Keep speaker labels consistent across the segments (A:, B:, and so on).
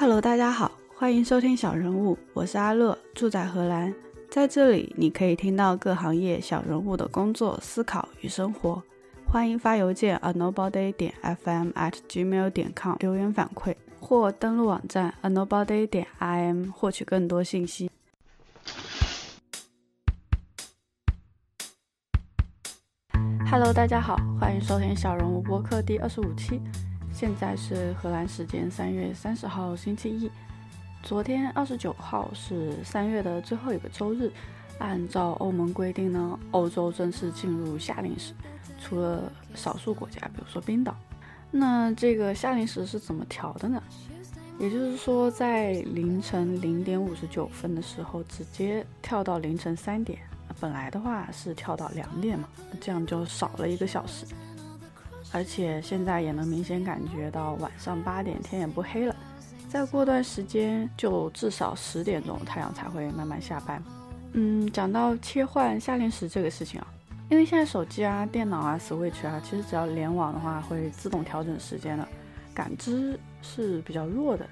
A: Hello，大家好，欢迎收听小人物，我是阿乐，住在荷兰，在这里你可以听到各行业小人物的工作、思考与生活。欢迎发邮件 a nobody 点 fm at gmail 点 com 留言反馈，或登录网站 a nobody 点 im 获取更多信息。Hello，大家好，欢迎收听小人物播客第二十五期。现在是荷兰时间三月三十号星期一，昨天二十九号是三月的最后一个周日。按照欧盟规定呢，欧洲正式进入夏令时，除了少数国家，比如说冰岛。那这个夏令时是怎么调的呢？也就是说，在凌晨零点五十九分的时候，直接跳到凌晨三点。本来的话是跳到两点嘛，这样就少了一个小时。而且现在也能明显感觉到晚上八点天也不黑了，再过段时间就至少十点钟太阳才会慢慢下班。嗯，讲到切换夏令时这个事情啊，因为现在手机啊、电脑啊、Switch 啊，其实只要联网的话会自动调整时间的，感知是比较弱的，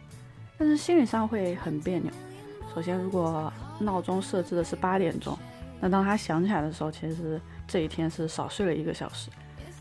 A: 但是心理上会很别扭。首先，如果闹钟设置的是八点钟，那当它响起来的时候，其实这一天是少睡了一个小时。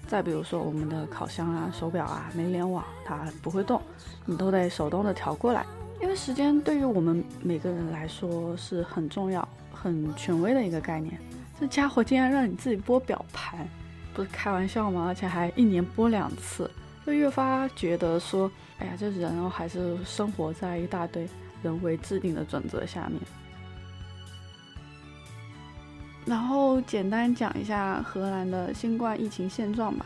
A: 再比如说，我们的烤箱啊、手表啊没联网，它不会动，你都得手动的调过来。因为时间对于我们每个人来说是很重要、很权威的一个概念。这家伙竟然让你自己拨表盘，不是开玩笑吗？而且还一年拨两次，就越发觉得说，哎呀，这人哦还是生活在一大堆人为制定的准则下面。然后简单讲一下荷兰的新冠疫情现状吧。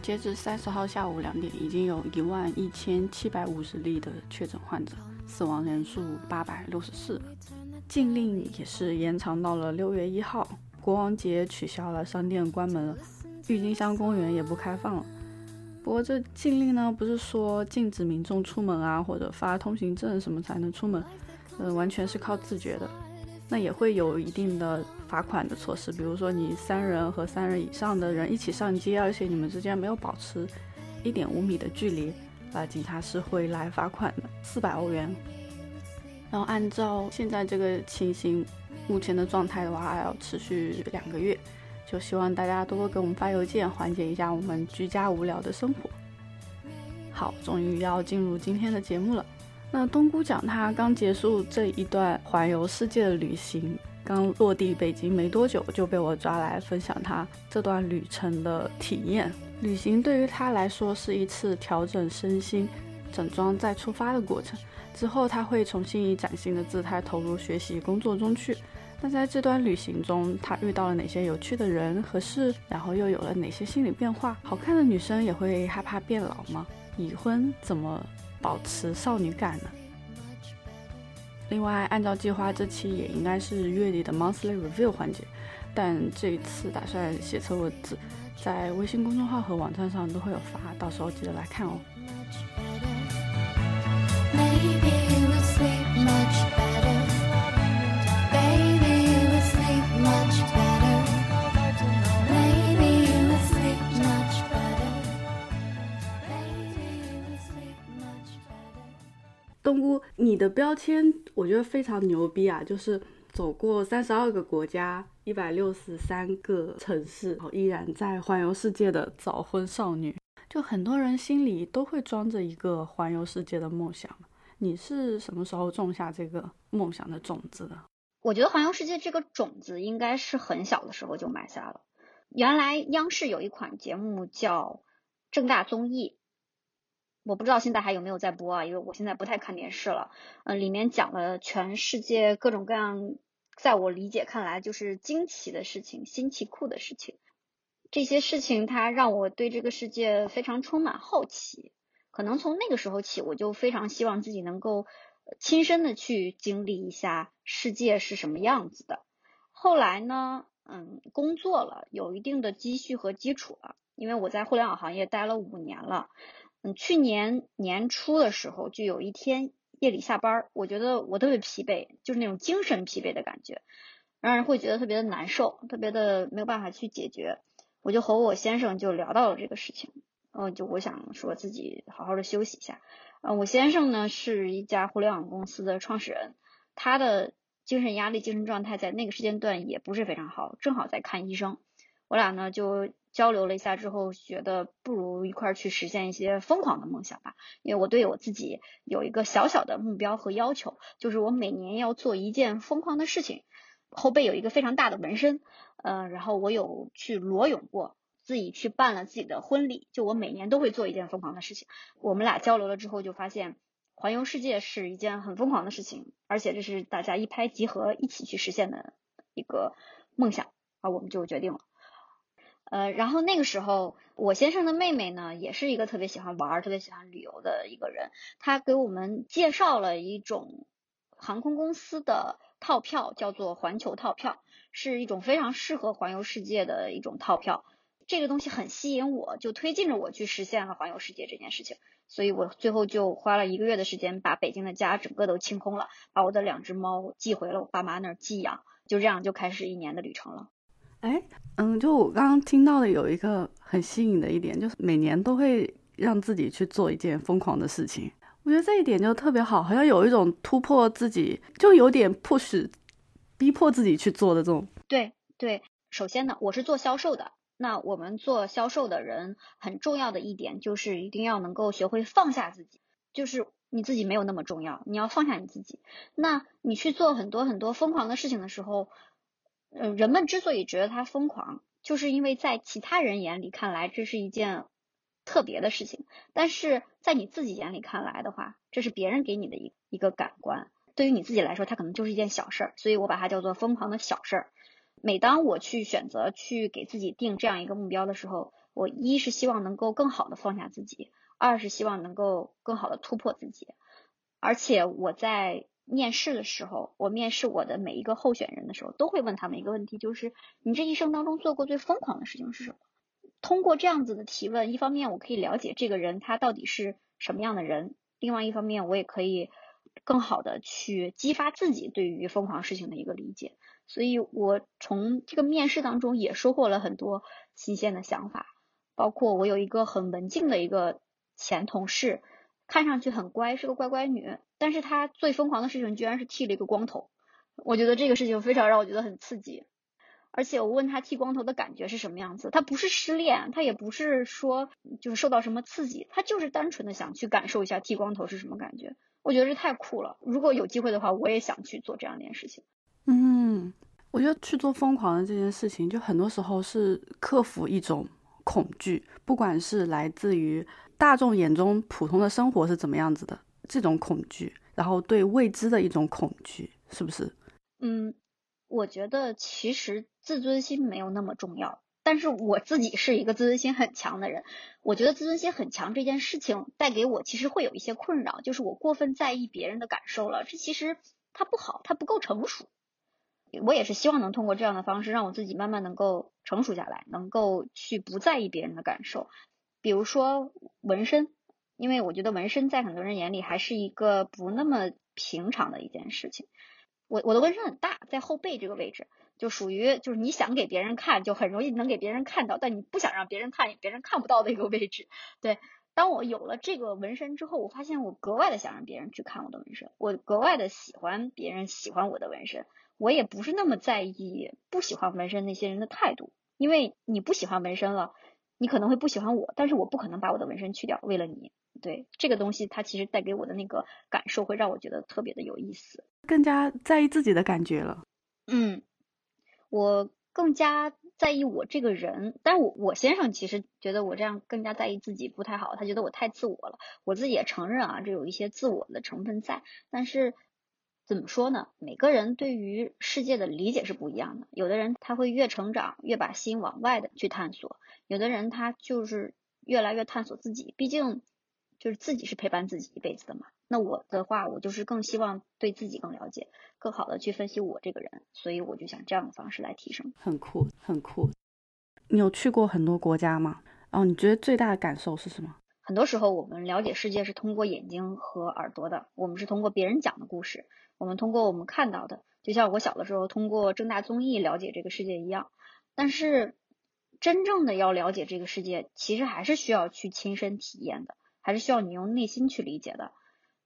A: 截至三十号下午两点，已经有一万一千七百五十例的确诊患者，死亡人数八百六十四。禁令也是延长到了六月一号，国王节取消了，商店关门了，郁金香公园也不开放了。不过这禁令呢，不是说禁止民众出门啊，或者发通行证什么才能出门，呃，完全是靠自觉的。那也会有一定的罚款的措施，比如说你三人和三人以上的人一起上街，而且你们之间没有保持一点五米的距离，啊，警察是会来罚款的，四百欧元。然后按照现在这个情形，目前的状态的话，还要持续两个月，就希望大家多多给我们发邮件，缓解一下我们居家无聊的生活。好，终于要进入今天的节目了。那冬菇讲他刚结束这一段环游世界的旅行，刚落地北京没多久，就被我抓来分享他这段旅程的体验。旅行对于他来说是一次调整身心、整装再出发的过程。之后他会重新以崭新的姿态投入学习工作中去。那在这段旅行中，他遇到了哪些有趣的人和事？然后又有了哪些心理变化？好看的女生也会害怕变老吗？已婚怎么？保持少女感呢。另外，按照计划，这期也应该是月底的 monthly review 环节，但这一次打算写成文字，在微信公众号和网站上都会有发，到时候记得来看哦。Maybe. 你的标签我觉得非常牛逼啊！就是走过三十二个国家，一百六十三个城市，依然在环游世界的早婚少女。就很多人心里都会装着一个环游世界的梦想。你是什么时候种下这个梦想的种子的？
B: 我觉得环游世界这个种子应该是很小的时候就埋下了。原来央视有一款节目叫正大综艺。我不知道现在还有没有在播啊，因为我现在不太看电视了。嗯，里面讲了全世界各种各样，在我理解看来就是惊奇的事情、新奇酷的事情。这些事情它让我对这个世界非常充满好奇。可能从那个时候起，我就非常希望自己能够亲身的去经历一下世界是什么样子的。后来呢，嗯，工作了，有一定的积蓄和基础了，因为我在互联网行业待了五年了。嗯，去年年初的时候，就有一天夜里下班，我觉得我特别疲惫，就是那种精神疲惫的感觉，让人会觉得特别的难受，特别的没有办法去解决。我就和我先生就聊到了这个事情，嗯，就我想说自己好好的休息一下，嗯，我先生呢是一家互联网公司的创始人，他的精神压力、精神状态在那个时间段也不是非常好，正好在看医生。我俩呢就交流了一下之后，觉得不如一块儿去实现一些疯狂的梦想吧。因为我对我自己有一个小小的目标和要求，就是我每年要做一件疯狂的事情。后背有一个非常大的纹身，呃，然后我有去裸泳过。自己去办了自己的婚礼，就我每年都会做一件疯狂的事情。我们俩交流了之后，就发现环游世界是一件很疯狂的事情，而且这是大家一拍即合一起去实现的一个梦想啊，我们就决定了。呃，然后那个时候，我先生的妹妹呢，也是一个特别喜欢玩、特别喜欢旅游的一个人，她给我们介绍了一种航空公司的套票，叫做环球套票，是一种非常适合环游世界的一种套票。这个东西很吸引我，就推进着我去实现了环游世界这件事情。所以我最后就花了一个月的时间，把北京的家整个都清空了，把我的两只猫寄回了我爸妈那儿寄养，就这样就开始一年的旅程了。
A: 哎，嗯，就我刚刚听到的有一个很吸引的一点，就是每年都会让自己去做一件疯狂的事情。我觉得这一点就特别好，好像有一种突破自己，就有点迫使、逼迫自己去做的这种。
B: 对对，首先呢，我是做销售的。那我们做销售的人很重要的一点就是一定要能够学会放下自己，就是你自己没有那么重要，你要放下你自己。那你去做很多很多疯狂的事情的时候，嗯，人们之所以觉得他疯狂，就是因为在其他人眼里看来这是一件特别的事情，但是在你自己眼里看来的话，这是别人给你的一一个感官，对于你自己来说，它可能就是一件小事儿，所以我把它叫做疯狂的小事儿。每当我去选择去给自己定这样一个目标的时候，我一是希望能够更好的放下自己，二是希望能够更好的突破自己。而且我在面试的时候，我面试我的每一个候选人的时候，都会问他们一个问题，就是你这一生当中做过最疯狂的事情是什么？通过这样子的提问，一方面我可以了解这个人他到底是什么样的人，另外一方面我也可以更好的去激发自己对于疯狂事情的一个理解。所以我从这个面试当中也收获了很多新鲜的想法，包括我有一个很文静的一个前同事，看上去很乖，是个乖乖女，但是她最疯狂的事情居然是剃了一个光头，我觉得这个事情非常让我觉得很刺激，而且我问她剃光头的感觉是什么样子，她不是失恋，她也不是说就是受到什么刺激，她就是单纯的想去感受一下剃光头是什么感觉，我觉得这太酷了，如果有机会的话，我也想去做这样一件事情。
A: 嗯，我觉得去做疯狂的这件事情，就很多时候是克服一种恐惧，不管是来自于大众眼中普通的生活是怎么样子的这种恐惧，然后对未知的一种恐惧，是不是？
B: 嗯，我觉得其实自尊心没有那么重要，但是我自己是一个自尊心很强的人，我觉得自尊心很强这件事情带给我其实会有一些困扰，就是我过分在意别人的感受了，这其实它不好，它不够成熟。我也是希望能通过这样的方式，让我自己慢慢能够成熟下来，能够去不在意别人的感受。比如说纹身，因为我觉得纹身在很多人眼里还是一个不那么平常的一件事情。我我的纹身很大，在后背这个位置，就属于就是你想给别人看，就很容易能给别人看到，但你不想让别人看，别人看不到的一个位置。对，当我有了这个纹身之后，我发现我格外的想让别人去看我的纹身，我格外的喜欢别人喜欢我的纹身。我也不是那么在意不喜欢纹身那些人的态度，因为你不喜欢纹身了，你可能会不喜欢我，但是我不可能把我的纹身去掉，为了你。对这个东西，它其实带给我的那个感受，会让我觉得特别的有意思，
A: 更加在意自己的感觉了。
B: 嗯，我更加在意我这个人，但是我我先生其实觉得我这样更加在意自己不太好，他觉得我太自我了。我自己也承认啊，这有一些自我的成分在，但是。怎么说呢？每个人对于世界的理解是不一样的。有的人他会越成长越把心往外的去探索，有的人他就是越来越探索自己。毕竟就是自己是陪伴自己一辈子的嘛。那我的话，我就是更希望对自己更了解，更好的去分析我这个人。所以我就想这样的方式来提升。
A: 很酷，很酷。你有去过很多国家吗？哦你觉得最大的感受是什么？
B: 很多时候我们了解世界是通过眼睛和耳朵的，我们是通过别人讲的故事。我们通过我们看到的，就像我小的时候通过正大综艺了解这个世界一样。但是，真正的要了解这个世界，其实还是需要去亲身体验的。还是需要你用内心去理解的。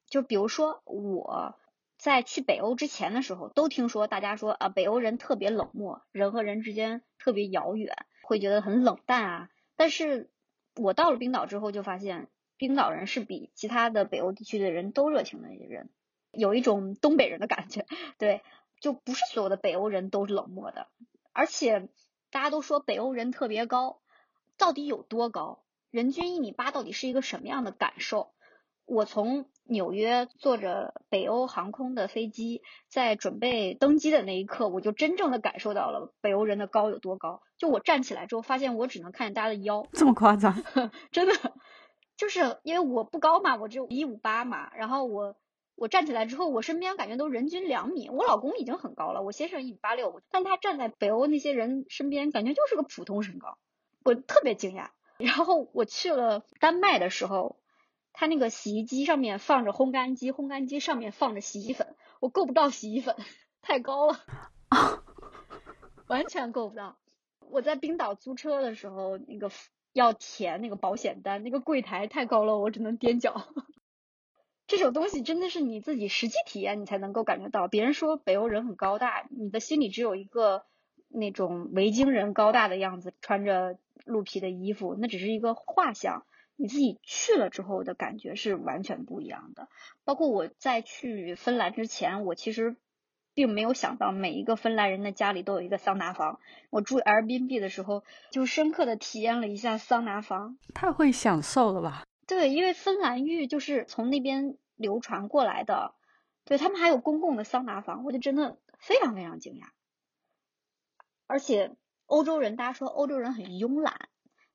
B: 就比如说我在去北欧之前的时候，都听说大家说啊，北欧人特别冷漠，人和人之间特别遥远，会觉得很冷淡啊。但是我到了冰岛之后，就发现冰岛人是比其他的北欧地区的人都热情的人，有一种东北人的感觉。对，就不是所有的北欧人都是冷漠的，而且大家都说北欧人特别高，到底有多高？人均一米八到底是一个什么样的感受？我从纽约坐着北欧航空的飞机，在准备登机的那一刻，我就真正的感受到了北欧人的高有多高。就我站起来之后，发现我只能看见大家的腰，
A: 这么夸张？
B: 真的，就是因为我不高嘛，我只有一五八嘛。然后我我站起来之后，我身边感觉都人均两米。我老公已经很高了，我先生一米八六，但他站在北欧那些人身边，感觉就是个普通身高，我特别惊讶。然后我去了丹麦的时候。它那个洗衣机上面放着烘干机，烘干机上面放着洗衣粉，我够不到洗衣粉，太高了，完全够不到。我在冰岛租车的时候，那个要填那个保险单，那个柜台太高了，我只能踮脚。这种东西真的是你自己实际体验，你才能够感觉到。别人说北欧人很高大，你的心里只有一个那种维京人高大的样子，穿着鹿皮的衣服，那只是一个画像。你自己去了之后的感觉是完全不一样的。包括我在去芬兰之前，我其实并没有想到每一个芬兰人的家里都有一个桑拿房。我住 Airbnb 的时候，就深刻的体验了一下桑拿房。
A: 太会享受了吧？
B: 对，因为芬兰浴就是从那边流传过来的。对他们还有公共的桑拿房，我就真的非常非常惊讶。而且欧洲人，大家说欧洲人很慵懒。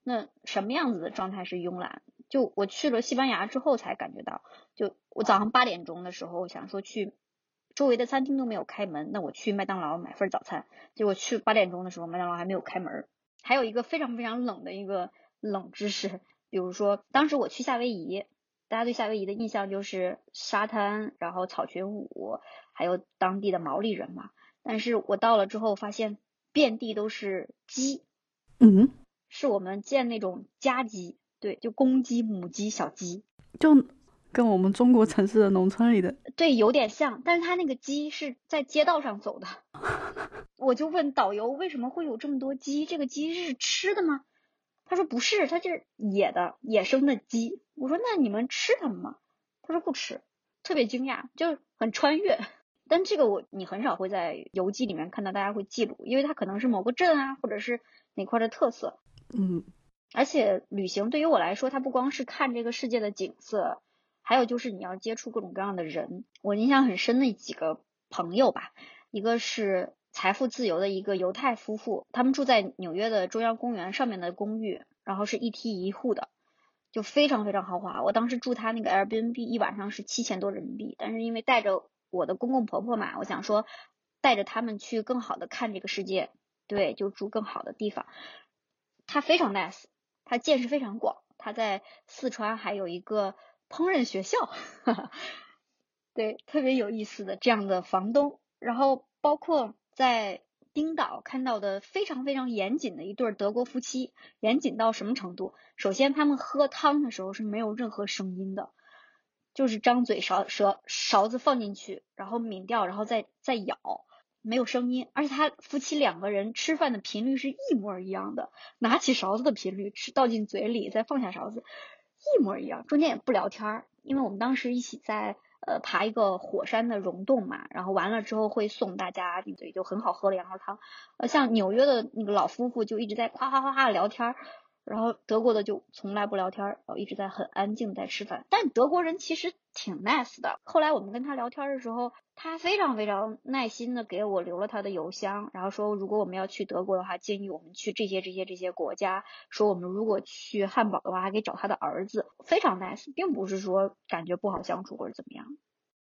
B: 那什么样子的状态是慵懒？就我去了西班牙之后才感觉到，就我早上八点钟的时候想说去，周围的餐厅都没有开门，那我去麦当劳买份早餐，结果去八点钟的时候麦当劳还没有开门。还有一个非常非常冷的一个冷知识，比如说当时我去夏威夷，大家对夏威夷的印象就是沙滩，然后草裙舞，还有当地的毛利人嘛。但是我到了之后发现遍地都是鸡，
A: 嗯。
B: 是我们见那种家鸡，对，就公鸡、母鸡、小鸡，
A: 就跟我们中国城市的农村里的，
B: 对，有点像。但是它那个鸡是在街道上走的，我就问导游为什么会有这么多鸡？这个鸡是吃的吗？他说不是，它就是野的、野生的鸡。我说那你们吃它们吗？他说不吃，特别惊讶，就是很穿越。但这个我你很少会在游记里面看到大家会记录，因为它可能是某个镇啊，或者是哪块的特色。
A: 嗯，
B: 而且旅行对于我来说，它不光是看这个世界的景色，还有就是你要接触各种各样的人。我印象很深的几个朋友吧，一个是财富自由的一个犹太夫妇，他们住在纽约的中央公园上面的公寓，然后是一梯一户的，就非常非常豪华。我当时住他那个 Airbnb 一晚上是七千多人民币，但是因为带着我的公公婆婆嘛，我想说带着他们去更好的看这个世界，对，就住更好的地方。他非常 nice，他见识非常广。他在四川还有一个烹饪学校，对，特别有意思的这样的房东。然后包括在冰岛看到的非常非常严谨的一对德国夫妻，严谨到什么程度？首先，他们喝汤的时候是没有任何声音的，就是张嘴勺舌勺子放进去，然后抿掉，然后再再咬。没有声音，而且他夫妻两个人吃饭的频率是一模一样的，拿起勺子的频率，吃倒进嘴里再放下勺子，一模一样，中间也不聊天儿，因为我们当时一起在呃爬一个火山的溶洞嘛，然后完了之后会送大家，对，就很好喝的羊肉汤，呃，像纽约的那个老夫妇就一直在夸夸夸夸聊天儿。然后德国的就从来不聊天，然后一直在很安静在吃饭。但德国人其实挺 nice 的。后来我们跟他聊天的时候，他非常非常耐心的给我留了他的邮箱，然后说如果我们要去德国的话，建议我们去这些这些这些国家。说我们如果去汉堡的话，还可以找他的儿子，非常 nice，并不是说感觉不好相处或者怎么样。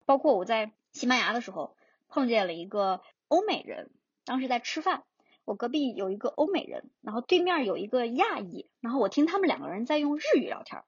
B: 包括我在西班牙的时候碰见了一个欧美人，当时在吃饭。我隔壁有一个欧美人，然后对面有一个亚裔，然后我听他们两个人在用日语聊天，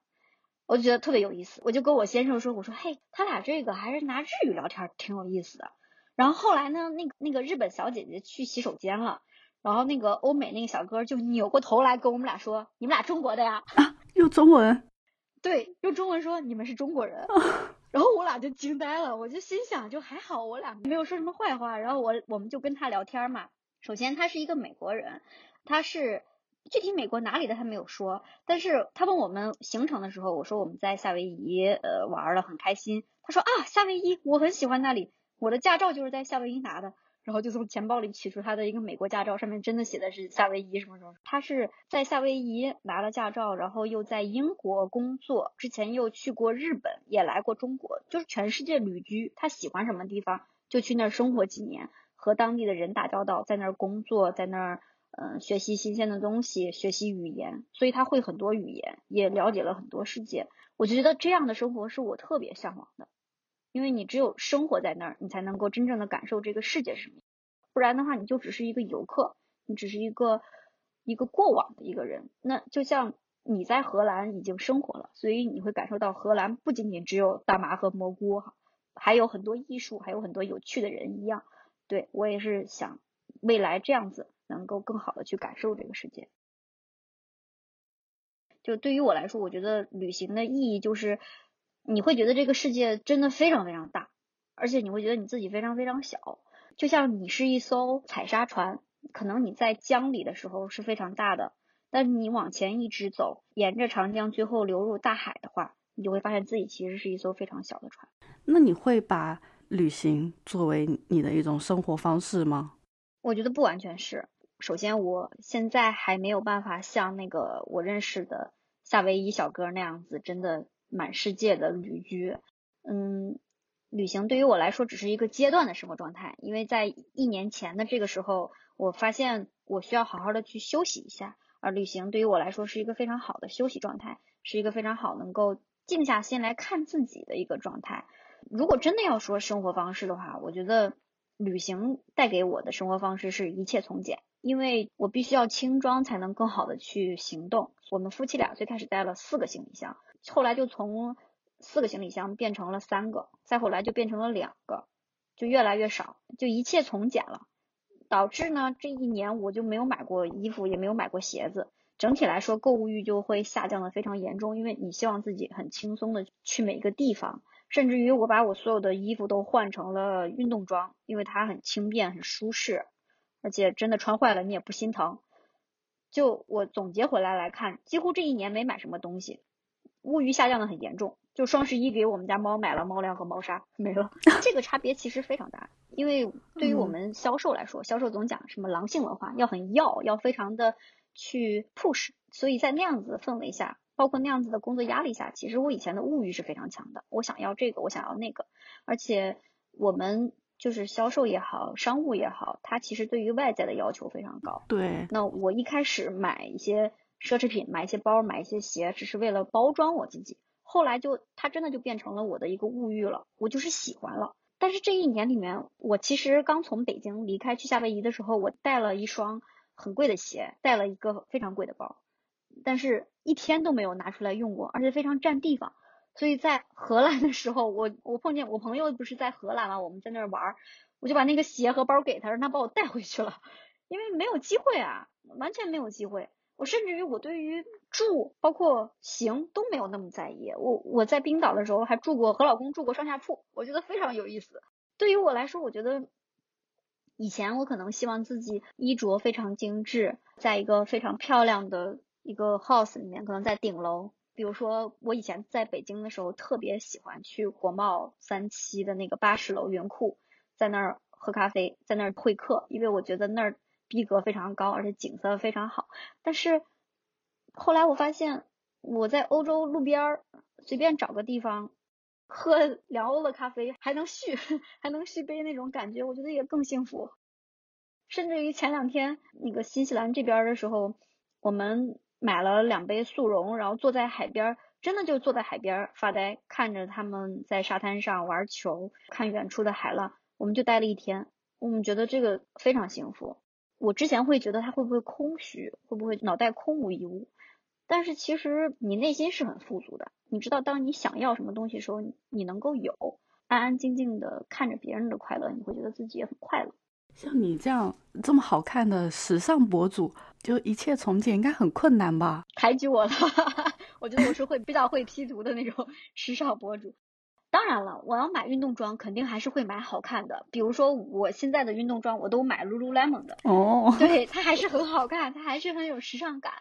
B: 我就觉得特别有意思，我就跟我先生说，我说嘿，他俩这个还是拿日语聊天，挺有意思的。然后后来呢，那个那个日本小姐姐去洗手间了，然后那个欧美那个小哥就扭过头来跟我们俩说，你们俩中国的呀？
A: 啊，用中文？
B: 对，用中文说你们是中国人，然后我俩就惊呆了，我就心想，就还好我俩没有说什么坏话，然后我我们就跟他聊天嘛。首先他是一个美国人，他是具体美国哪里的他没有说，但是他问我们行程的时候，我说我们在夏威夷呃玩了很开心，他说啊夏威夷我很喜欢那里，我的驾照就是在夏威夷拿的。然后就从钱包里取出他的一个美国驾照，上面真的写的是夏威夷什么什么。他是在夏威夷拿了驾照，然后又在英国工作，之前又去过日本，也来过中国，就是全世界旅居。他喜欢什么地方就去那儿生活几年，和当地的人打交道，在那儿工作，在那儿嗯学习新鲜的东西，学习语言，所以他会很多语言，也了解了很多世界。我觉得这样的生活是我特别向往的。因为你只有生活在那儿，你才能够真正的感受这个世界是什么，不然的话，你就只是一个游客，你只是一个一个过往的一个人。那就像你在荷兰已经生活了，所以你会感受到荷兰不仅仅只有大麻和蘑菇哈，还有很多艺术，还有很多有趣的人一样。对我也是想未来这样子能够更好的去感受这个世界。就对于我来说，我觉得旅行的意义就是。你会觉得这个世界真的非常非常大，而且你会觉得你自己非常非常小，就像你是一艘采砂船，可能你在江里的时候是非常大的，但你往前一直走，沿着长江最后流入大海的话，你就会发现自己其实是一艘非常小的船。
A: 那你会把旅行作为你的一种生活方式吗？
B: 我觉得不完全是。首先，我现在还没有办法像那个我认识的夏威夷小哥那样子，真的。满世界的旅居，嗯，旅行对于我来说只是一个阶段的生活状态，因为在一年前的这个时候，我发现我需要好好的去休息一下，而旅行对于我来说是一个非常好的休息状态，是一个非常好能够静下心来看自己的一个状态。如果真的要说生活方式的话，我觉得旅行带给我的生活方式是一切从简，因为我必须要轻装才能更好的去行动。我们夫妻俩最开始带了四个行李箱。后来就从四个行李箱变成了三个，再后来就变成了两个，就越来越少，就一切从简了，导致呢这一年我就没有买过衣服，也没有买过鞋子，整体来说购物欲就会下降的非常严重，因为你希望自己很轻松的去每一个地方，甚至于我把我所有的衣服都换成了运动装，因为它很轻便很舒适，而且真的穿坏了你也不心疼。就我总结回来来看，几乎这一年没买什么东西。物欲下降的很严重，就双十一给我们家猫买了猫粮和猫砂，没了。这个差别其实非常大，因为对于我们销售来说，销售总讲什么狼性文化，要很要，要非常的去 push。所以在那样子的氛围下，包括那样子的工作压力下，其实我以前的物欲是非常强的，我想要这个，我想要那个。而且我们就是销售也好，商务也好，它其实对于外在的要求非常高。
A: 对。
B: 那我一开始买一些。奢侈品买一些包，买一些鞋，只是为了包装我自己。后来就，它真的就变成了我的一个物欲了。我就是喜欢了。但是这一年里面，我其实刚从北京离开去夏威夷的时候，我带了一双很贵的鞋，带了一个非常贵的包，但是一天都没有拿出来用过，而且非常占地方。所以在荷兰的时候，我我碰见我朋友不是在荷兰嘛，我们在那儿玩，我就把那个鞋和包给他，让他帮我带回去了，因为没有机会啊，完全没有机会。我甚至于我对于住包括行都没有那么在意。我我在冰岛的时候还住过和老公住过上下铺，我觉得非常有意思。对于我来说，我觉得以前我可能希望自己衣着非常精致，在一个非常漂亮的一个 house 里面，可能在顶楼。比如说我以前在北京的时候，特别喜欢去国贸三期的那个八十楼云库，在那儿喝咖啡，在那儿会客，因为我觉得那儿。逼格非常高，而且景色非常好。但是后来我发现，我在欧洲路边儿随便找个地方喝两欧的咖啡，还能续 还能续杯那种感觉，我觉得也更幸福。甚至于前两天那个新西兰这边的时候，我们买了两杯速溶，然后坐在海边，真的就坐在海边发呆，看着他们在沙滩上玩球，看远处的海浪，我们就待了一天。我们觉得这个非常幸福。我之前会觉得他会不会空虚，会不会脑袋空无一物？但是其实你内心是很富足的。你知道，当你想要什么东西的时候，你能够有，安安静静的看着别人的快乐，你会觉得自己也很快乐。
A: 像你这样这么好看的时尚博主，就一切从简，应该很困难吧？
B: 抬举我了，我觉得我是会比较会 P 图的那种 时尚博主。当然了，我要买运动装，肯定还是会买好看的。比如说我现在的运动装，我都买 Lululemon 的。
A: 哦，
B: 对，它还是很好看，它还是很有时尚感。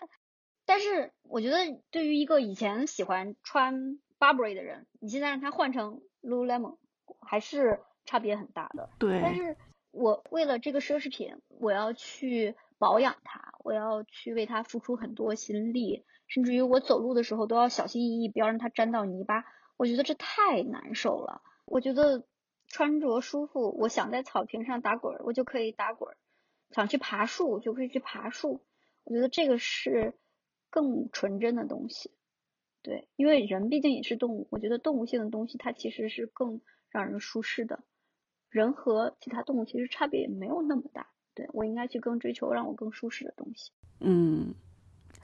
B: 但是我觉得，对于一个以前喜欢穿 Burberry 的人，你现在让他换成 Lululemon，还是差别很大的。
A: 对。
B: 但是我为了这个奢侈品，我要去保养它，我要去为它付出很多心力，甚至于我走路的时候都要小心翼翼，不要让它沾到泥巴。我觉得这太难受了。我觉得穿着舒服，我想在草坪上打滚，我就可以打滚；想去爬树，我就可以去爬树。我觉得这个是更纯真的东西。对，因为人毕竟也是动物，我觉得动物性的东西它其实是更让人舒适的。人和其他动物其实差别也没有那么大。对我应该去更追求让我更舒适的东西。
A: 嗯，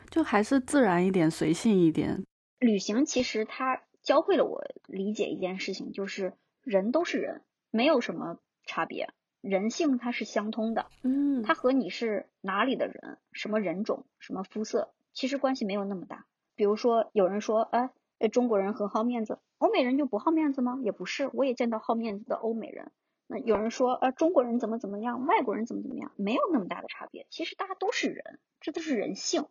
A: 就还是自然一点，随性一点。
B: 旅行其实它。教会了我理解一件事情，就是人都是人，没有什么差别，人性它是相通的。
A: 嗯，
B: 它和你是哪里的人，什么人种，什么肤色，其实关系没有那么大。比如说，有人说，哎，中国人很好面子，欧美人就不好面子吗？也不是，我也见到好面子的欧美人。那有人说，呃，中国人怎么怎么样，外国人怎么怎么样，没有那么大的差别。其实大家都是人，这都是人性。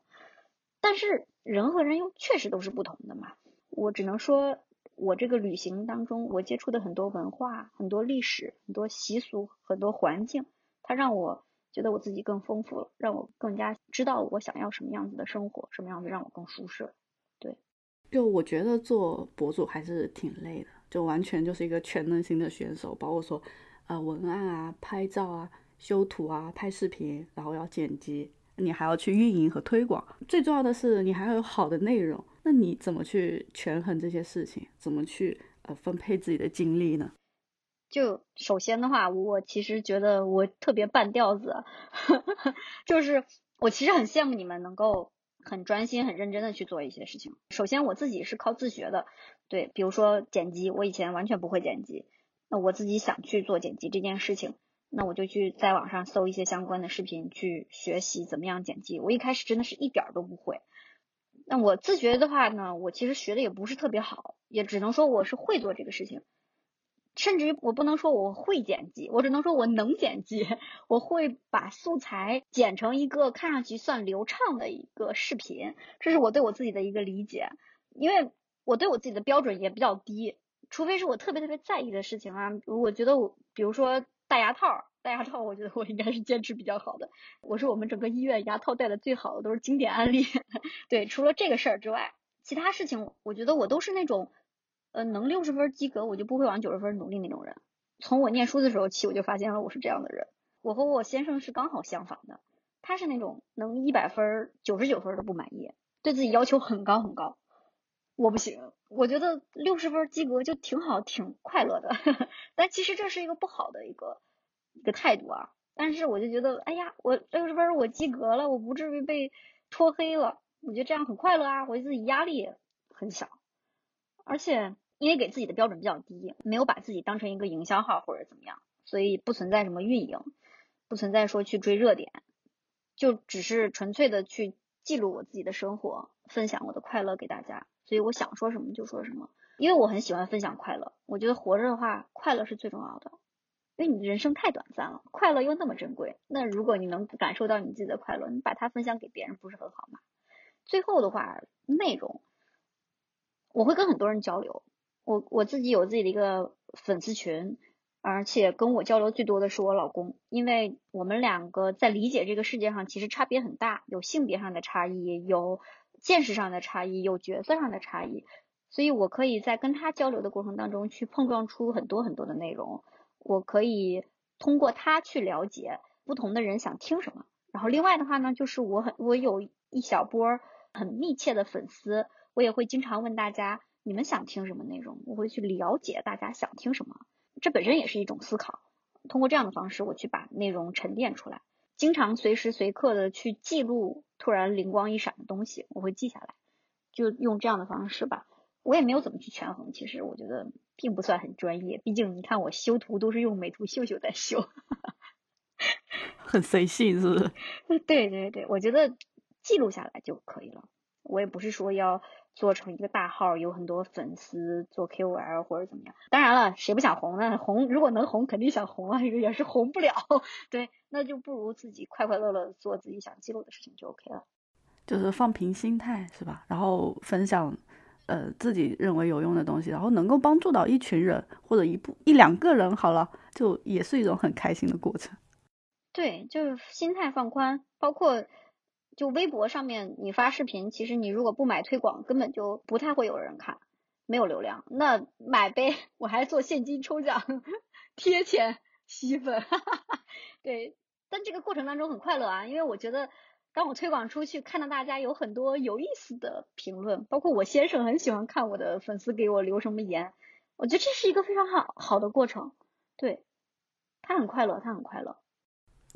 B: 但是人和人又确实都是不同的嘛。我只能说，我这个旅行当中，我接触的很多文化、很多历史、很多习俗、很多环境，它让我觉得我自己更丰富了，让我更加知道我想要什么样子的生活，什么样子让我更舒适。对，
A: 就我觉得做博主还是挺累的，就完全就是一个全能型的选手，包括说啊文案啊、拍照啊、修图啊、拍视频，然后要剪辑，你还要去运营和推广，最重要的是你还要有好的内容。那你怎么去权衡这些事情？怎么去呃分配自己的精力呢？
B: 就首先的话，我其实觉得我特别半吊子，就是我其实很羡慕你们能够很专心、很认真的去做一些事情。首先我自己是靠自学的，对，比如说剪辑，我以前完全不会剪辑，那我自己想去做剪辑这件事情，那我就去在网上搜一些相关的视频去学习怎么样剪辑。我一开始真的是一点儿都不会。那我自学的话呢，我其实学的也不是特别好，也只能说我是会做这个事情，甚至于我不能说我会剪辑，我只能说我能剪辑，我会把素材剪成一个看上去算流畅的一个视频，这是我对我自己的一个理解，因为我对我自己的标准也比较低，除非是我特别特别在意的事情啊，我觉得我比如说戴牙套。戴牙套，我觉得我应该是坚持比较好的。我是我们整个医院牙套戴的最好的，都是经典案例。对，除了这个事儿之外，其他事情我觉得我都是那种，呃，能六十分及格，我就不会往九十分努力那种人。从我念书的时候起，我就发现了我是这样的人。我和我先生是刚好相反的，他是那种能一百分、九十九分都不满意，对自己要求很高很高。我不行，我觉得六十分及格就挺好，挺快乐的。但其实这是一个不好的一个。一个态度啊，但是我就觉得，哎呀，我六十分我及格了，我不至于被拖黑了，我觉得这样很快乐啊，我自己压力很小，而且因为给自己的标准比较低，没有把自己当成一个营销号或者怎么样，所以不存在什么运营，不存在说去追热点，就只是纯粹的去记录我自己的生活，分享我的快乐给大家，所以我想说什么就说什么，因为我很喜欢分享快乐，我觉得活着的话，快乐是最重要的。因为你的人生太短暂了，快乐又那么珍贵，那如果你能感受到你自己的快乐，你把它分享给别人，不是很好吗？最后的话，内容我会跟很多人交流，我我自己有自己的一个粉丝群，而且跟我交流最多的是我老公，因为我们两个在理解这个世界上其实差别很大，有性别上的差异，有见识上的差异，有角色上的差异，所以我可以在跟他交流的过程当中去碰撞出很多很多的内容。我可以通过他去了解不同的人想听什么，然后另外的话呢，就是我很我有一小波很密切的粉丝，我也会经常问大家你们想听什么内容，我会去了解大家想听什么，这本身也是一种思考。通过这样的方式，我去把内容沉淀出来，经常随时随刻的去记录突然灵光一闪的东西，我会记下来，就用这样的方式吧。我也没有怎么去权衡，其实我觉得并不算很专业。毕竟你看我修图都是用美图秀秀在修，
A: 很随性是不是？
B: 对对对，我觉得记录下来就可以了。我也不是说要做成一个大号，有很多粉丝做 KOL 或者怎么样。当然了，谁不想红呢？红如果能红，肯定想红啊，也是红不了。对，那就不如自己快快乐乐做自己想记录的事情就 OK 了。
A: 就是放平心态，是吧？然后分享，呃，自己认为有用的东西，然后能够帮助到一群人或者一部一两个人，好了，就也是一种很开心的过程。
B: 对，就是心态放宽，包括。就微博上面你发视频，其实你如果不买推广，根本就不太会有人看，没有流量。那买呗，我还做现金抽奖，贴钱吸粉，哈哈哈对。但这个过程当中很快乐啊，因为我觉得当我推广出去，看到大家有很多有意思的评论，包括我先生很喜欢看我的粉丝给我留什么言，我觉得这是一个非常好好的过程。对，他很快乐，他很快乐。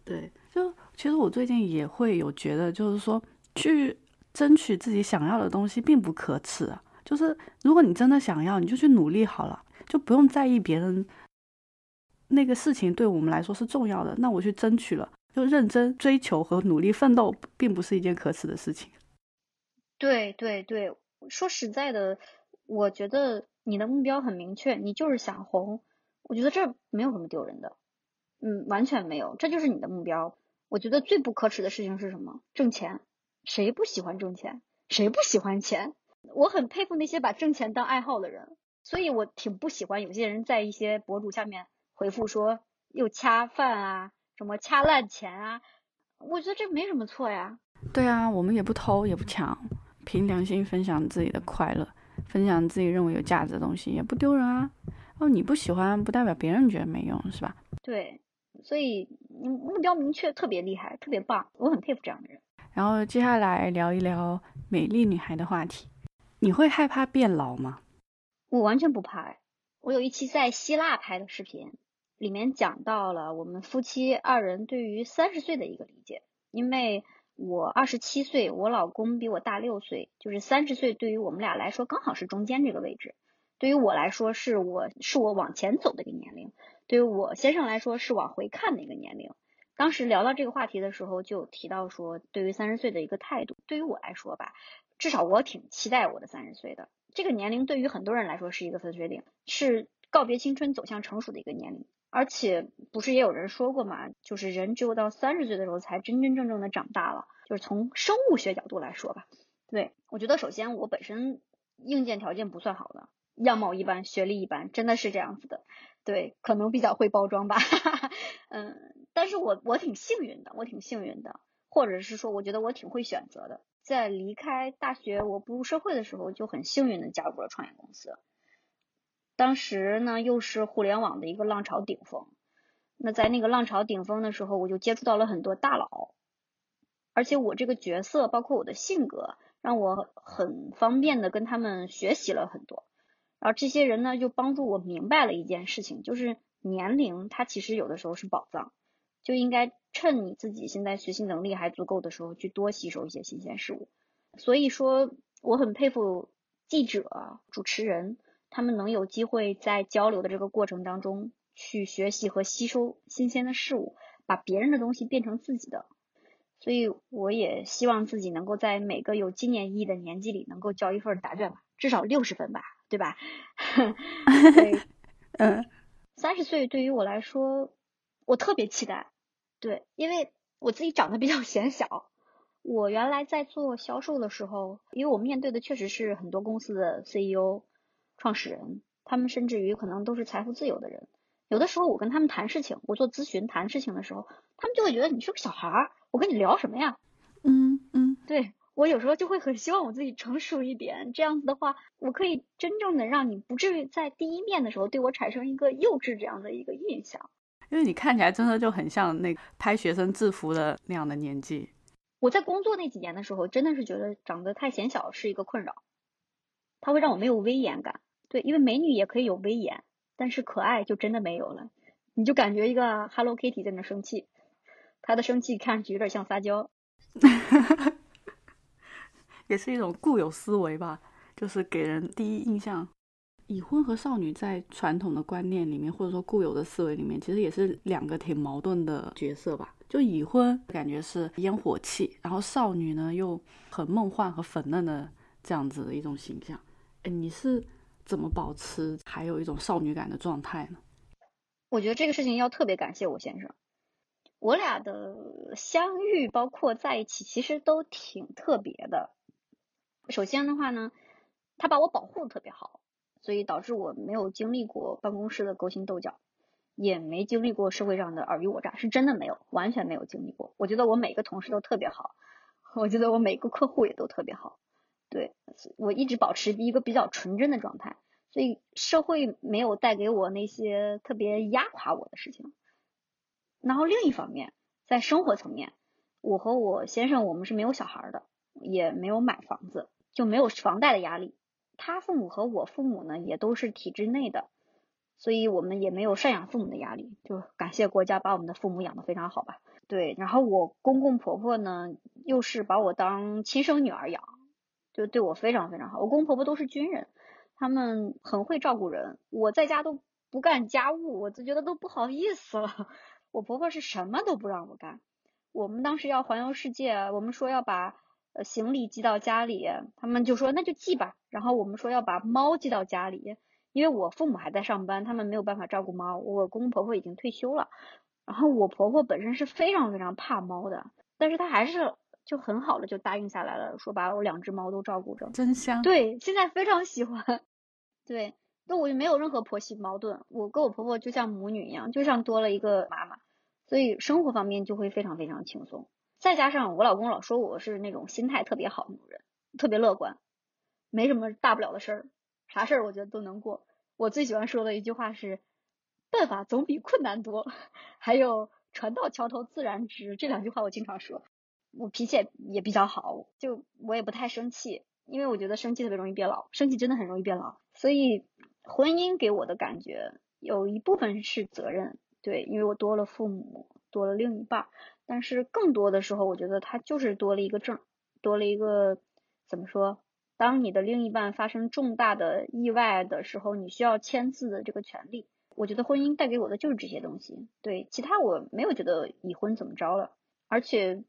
A: 对，就其实我最近也会有觉得，就是说去争取自己想要的东西并不可耻啊。就是如果你真的想要，你就去努力好了，就不用在意别人那个事情对我们来说是重要的。那我去争取了，就认真追求和努力奋斗，并不是一件可耻的事情。
B: 对对对，说实在的，我觉得你的目标很明确，你就是想红，我觉得这没有什么丢人的。嗯，完全没有，这就是你的目标。我觉得最不可耻的事情是什么？挣钱，谁不喜欢挣钱？谁不喜欢钱？我很佩服那些把挣钱当爱好的人，所以我挺不喜欢有些人在一些博主下面回复说又掐饭啊，什么掐烂钱啊。我觉得这没什么错呀。
A: 对啊，我们也不偷也不抢，凭良心分享自己的快乐，分享自己认为有价值的东西也不丢人啊。哦，你不喜欢不代表别人觉得没用，是吧？
B: 对。所以你目标明确，特别厉害，特别棒，我很佩服这样的人。
A: 然后接下来聊一聊美丽女孩的话题。你会害怕变老吗？
B: 我完全不怕。我有一期在希腊拍的视频，里面讲到了我们夫妻二人对于三十岁的一个理解。因为我二十七岁，我老公比我大六岁，就是三十岁对于我们俩来说刚好是中间这个位置。对于我来说，是我是我往前走的一个年龄。对于我先生来说是往回看的一个年龄。当时聊到这个话题的时候，就提到说，对于三十岁的一个态度。对于我来说吧，至少我挺期待我的三十岁的这个年龄。对于很多人来说是一个分水岭，是告别青春走向成熟的一个年龄。而且不是也有人说过嘛，就是人只有到三十岁的时候才真真正正的长大了。就是从生物学角度来说吧，对我觉得首先我本身硬件条件不算好的，样貌一般，学历一般，真的是这样子的。对，可能比较会包装吧，哈 哈嗯，但是我我挺幸运的，我挺幸运的，或者是说，我觉得我挺会选择的。在离开大学，我步入社会的时候，就很幸运的加入了创业公司。当时呢，又是互联网的一个浪潮顶峰。那在那个浪潮顶峰的时候，我就接触到了很多大佬，而且我这个角色，包括我的性格，让我很方便的跟他们学习了很多。然后这些人呢，就帮助我明白了一件事情，就是年龄它其实有的时候是宝藏，就应该趁你自己现在学习能力还足够的时候，去多吸收一些新鲜事物。所以说，我很佩服记者、主持人，他们能有机会在交流的这个过程当中去学习和吸收新鲜的事物，把别人的东西变成自己的。所以我也希望自己能够在每个有纪念意义的年纪里，能够交一份答卷吧，至少六十分吧。对吧？对，嗯，三十岁对于我来说，我特别期待。对，因为我自己长得比较显小。我原来在做销售的时候，因为我面对的确实是很多公司的 CEO、创始人，他们甚至于可能都是财富自由的人。有的时候我跟他们谈事情，我做咨询谈事情的时候，他们就会觉得你是个小孩儿，我跟你聊什么呀？
A: 嗯嗯，
B: 对。我有时候就会很希望我自己成熟一点，这样子的话，我可以真正的让你不至于在第一面的时候对我产生一个幼稚这样的一个印象。
A: 因为你看起来真的就很像那拍学生制服的那样的年纪。
B: 我在工作那几年的时候，真的是觉得长得太显小是一个困扰，它会让我没有威严感。对，因为美女也可以有威严，但是可爱就真的没有了。你就感觉一个 Hello Kitty 在那生气，她的生气看上去有点像撒娇。
A: 也是一种固有思维吧，就是给人第一印象，已婚和少女在传统的观念里面，或者说固有的思维里面，其实也是两个挺矛盾的角色吧。就已婚感觉是烟火气，然后少女呢又很梦幻和粉嫩的这样子的一种形象。哎，你是怎么保持还有一种少女感的状态呢？
B: 我觉得这个事情要特别感谢我先生，我俩的相遇包括在一起，其实都挺特别的。首先的话呢，他把我保护的特别好，所以导致我没有经历过办公室的勾心斗角，也没经历过社会上的尔虞我诈，是真的没有，完全没有经历过。我觉得我每个同事都特别好，我觉得我每个客户也都特别好。对我一直保持一个比较纯真的状态，所以社会没有带给我那些特别压垮我的事情。然后另一方面，在生活层面，我和我先生我们是没有小孩的，也没有买房子，就没有房贷的压力。他父母和我父母呢也都是体制内的，所以我们也没有赡养父母的压力，就感谢国家把我们的父母养得非常好吧。对，然后我公公婆婆呢又是把我当亲生女儿养。就对我非常非常好，我公公婆婆都是军人，他们很会照顾人。我在家都不干家务，我就觉得都不好意思了。我婆婆是什么都不让我干。我们当时要环游世界，我们说要把呃行李寄到家里，他们就说那就寄吧。然后我们说要把猫寄到家里，因为我父母还在上班，他们没有办法照顾猫。我公公婆婆已经退休了，然后我婆婆本身是非常非常怕猫的，但是她还是。就很好的就答应下来了，说把我两只猫都照顾着，
A: 真香。
B: 对，现在非常喜欢。对，那我就没有任何婆媳矛盾，我跟我婆婆就像母女一样，就像多了一个妈妈，所以生活方面就会非常非常轻松。再加上我老公老说我是那种心态特别好的女人，特别乐观，没什么大不了的事儿，啥事儿我觉得都能过。我最喜欢说的一句话是：办法总比困难多。还有船到桥头自然直，这两句话我经常说。我脾气也也比较好，就我也不太生气，因为我觉得生气特别容易变老，生气真的很容易变老。所以婚姻给我的感觉有一部分是责任，对，因为我多了父母，多了另一半，但是更多的时候，我觉得他就是多了一个证，多了一个怎么说？当你的另一半发生重大的意外的时候，你需要签字的这个权利。我觉得婚姻带给我的就是这些东西，对，其他我没有觉得已婚怎么着了，而且。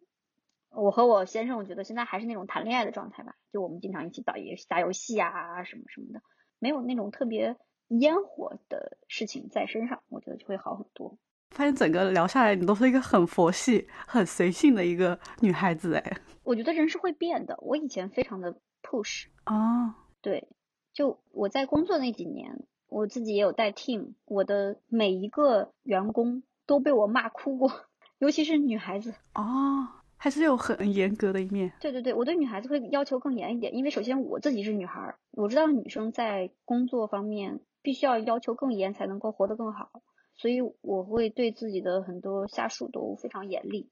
B: 我和我先生，我觉得现在还是那种谈恋爱的状态吧，就我们经常一起打游打游戏啊什么什么的，没有那种特别烟火的事情在身上，我觉得就会好很多。
A: 发现整个聊下来，你都是一个很佛系、很随性的一个女孩子哎。
B: 我觉得人是会变的，我以前非常的 push
A: 啊，
B: 对，就我在工作那几年，我自己也有带 team，我的每一个员工都被我骂哭过，尤其是女孩子
A: 哦。还是有很严格的一面。
B: 对对对，我对女孩子会要求更严一点，因为首先我自己是女孩，我知道女生在工作方面必须要要求更严才能够活得更好，所以我会对自己的很多下属都非常严厉。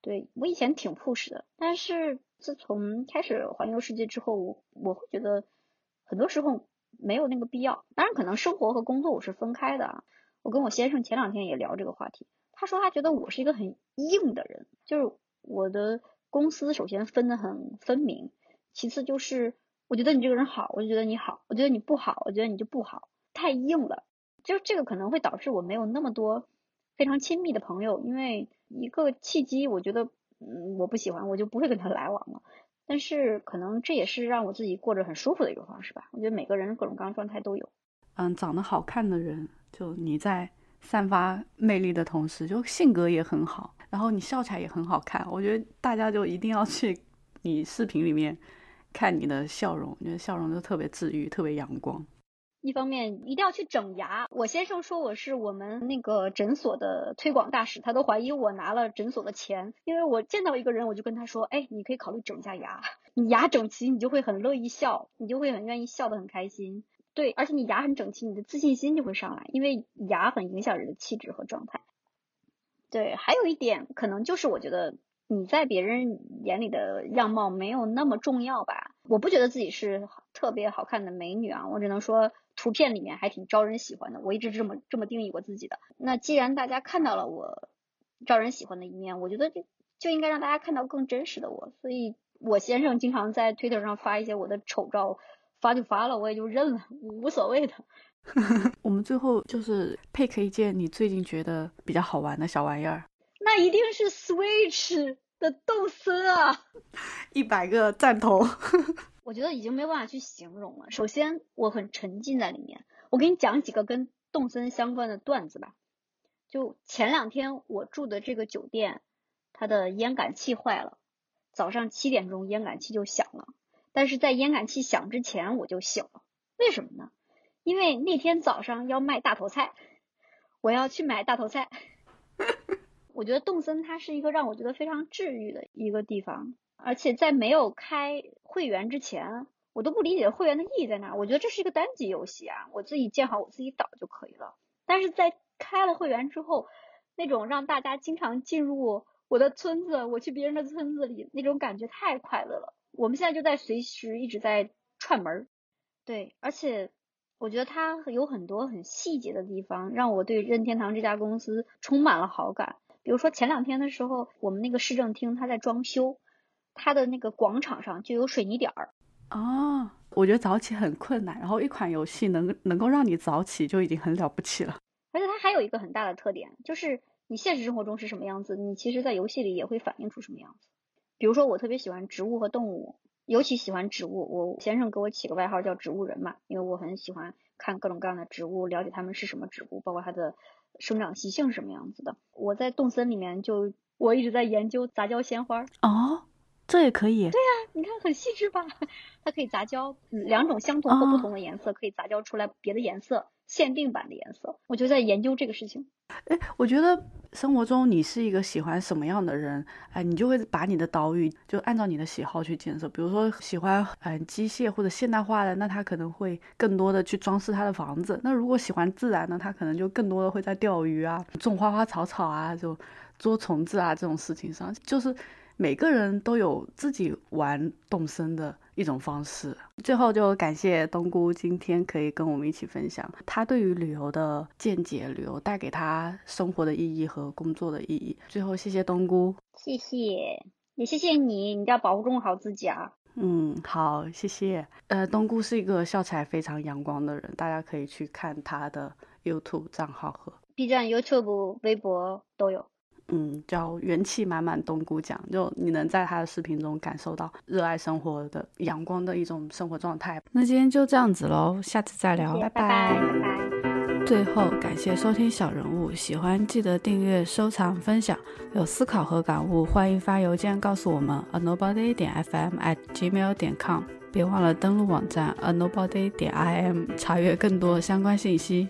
B: 对我以前挺 push 的，但是自从开始环游世界之后，我我会觉得很多时候没有那个必要。当然，可能生活和工作我是分开的啊。我跟我先生前两天也聊这个话题，他说他觉得我是一个很硬的人，就是。我的公司首先分得很分明，其次就是我觉得你这个人好，我就觉得你好；我觉得你不好，我觉得你就不好。太硬了，就这个可能会导致我没有那么多非常亲密的朋友，因为一个契机，我觉得嗯我不喜欢，我就不会跟他来往了。但是可能这也是让我自己过着很舒服的一种方式吧。我觉得每个人各种各样状态都有。
A: 嗯，长得好看的人，就你在散发魅力的同时，就性格也很好。然后你笑起来也很好看，我觉得大家就一定要去你视频里面看你的笑容，我觉得笑容就特别治愈，特别阳光。
B: 一方面一定要去整牙，我先生说我是我们那个诊所的推广大使，他都怀疑我拿了诊所的钱，因为我见到一个人我就跟他说，哎，你可以考虑整一下牙，你牙整齐，你就会很乐意笑，你就会很愿意笑得很开心。对，而且你牙很整齐，你的自信心就会上来，因为牙很影响人的气质和状态。对，还有一点可能就是我觉得你在别人眼里的样貌没有那么重要吧。我不觉得自己是特别好看的美女啊，我只能说图片里面还挺招人喜欢的。我一直这么这么定义我自己的。那既然大家看到了我招人喜欢的一面，我觉得就就应该让大家看到更真实的我。所以我先生经常在推特上发一些我的丑照，发就发了，我也就认了，无所谓的。
A: 我们最后就是配 k 一件你最近觉得比较好玩的小玩意儿，
B: 那一定是 Switch 的动森啊！
A: 一百个赞同。
B: 我觉得已经没有办法去形容了。首先，我很沉浸在里面。我给你讲几个跟动森相关的段子吧。就前两天我住的这个酒店，它的烟感器坏了，早上七点钟烟感器就响了。但是在烟感器响之前我就醒了，为什么呢？因为那天早上要卖大头菜，我要去买大头菜。我觉得动森它是一个让我觉得非常治愈的一个地方。而且在没有开会员之前，我都不理解会员的意义在哪。我觉得这是一个单机游戏啊，我自己建好，我自己导就可以了。但是在开了会员之后，那种让大家经常进入我的村子，我去别人的村子里，那种感觉太快乐了。我们现在就在随时一直在串门儿，对，而且我觉得它有很多很细节的地方，让我对任天堂这家公司充满了好感。比如说前两天的时候，我们那个市政厅它在装修。它的那个广场上就有水泥点儿
A: 哦，我觉得早起很困难，然后一款游戏能能够让你早起就已经很了不起了。
B: 而且它还有一个很大的特点，就是你现实生活中是什么样子，你其实在游戏里也会反映出什么样子。比如说，我特别喜欢植物和动物，尤其喜欢植物。我先生给我起个外号叫植物人嘛，因为我很喜欢看各种各样的植物，了解它们是什么植物，包括它的生长习性是什么样子的。我在动森里面就我一直在研究杂交鲜花
A: 哦。这也可以，
B: 对呀，你看很细致吧？它可以杂交两种相同或不同的颜色，可以杂交出来别的颜色，限定版的颜色。我就在研究这个事情。
A: 哎，我觉得生活中你是一个喜欢什么样的人，哎，你就会把你的岛屿就按照你的喜好去建设。比如说喜欢嗯机械或者现代化的，那他可能会更多的去装饰他的房子。那如果喜欢自然呢，他可能就更多的会在钓鱼啊、种花花草草啊、就捉虫子啊这种事情上，就是。每个人都有自己玩动森的一种方式。最后就感谢冬菇今天可以跟我们一起分享他对于旅游的见解，旅游带给他生活的意义和工作的意义。最后谢谢冬菇，
B: 谢谢，也谢谢你，你一定要保护好自己啊。
A: 嗯，好，谢谢。呃，冬菇是一个笑起来非常阳光的人，大家可以去看他的 YouTube 账号和
B: B 站、YouTube、微博都有。
A: 嗯，叫元气满满冬菇酱，就你能在他的视频中感受到热爱生活的阳光的一种生活状态。那今天就这样子喽，下次再聊，
B: 拜
A: 拜。
B: 拜拜。
A: 最后感谢收听小人物，喜欢记得订阅、收藏、分享。有思考和感悟，欢迎发邮件告诉我们，a nobody 点 fm at gmail 点 com。别忘了登录网站 a nobody 点 im，查阅更多相关信息。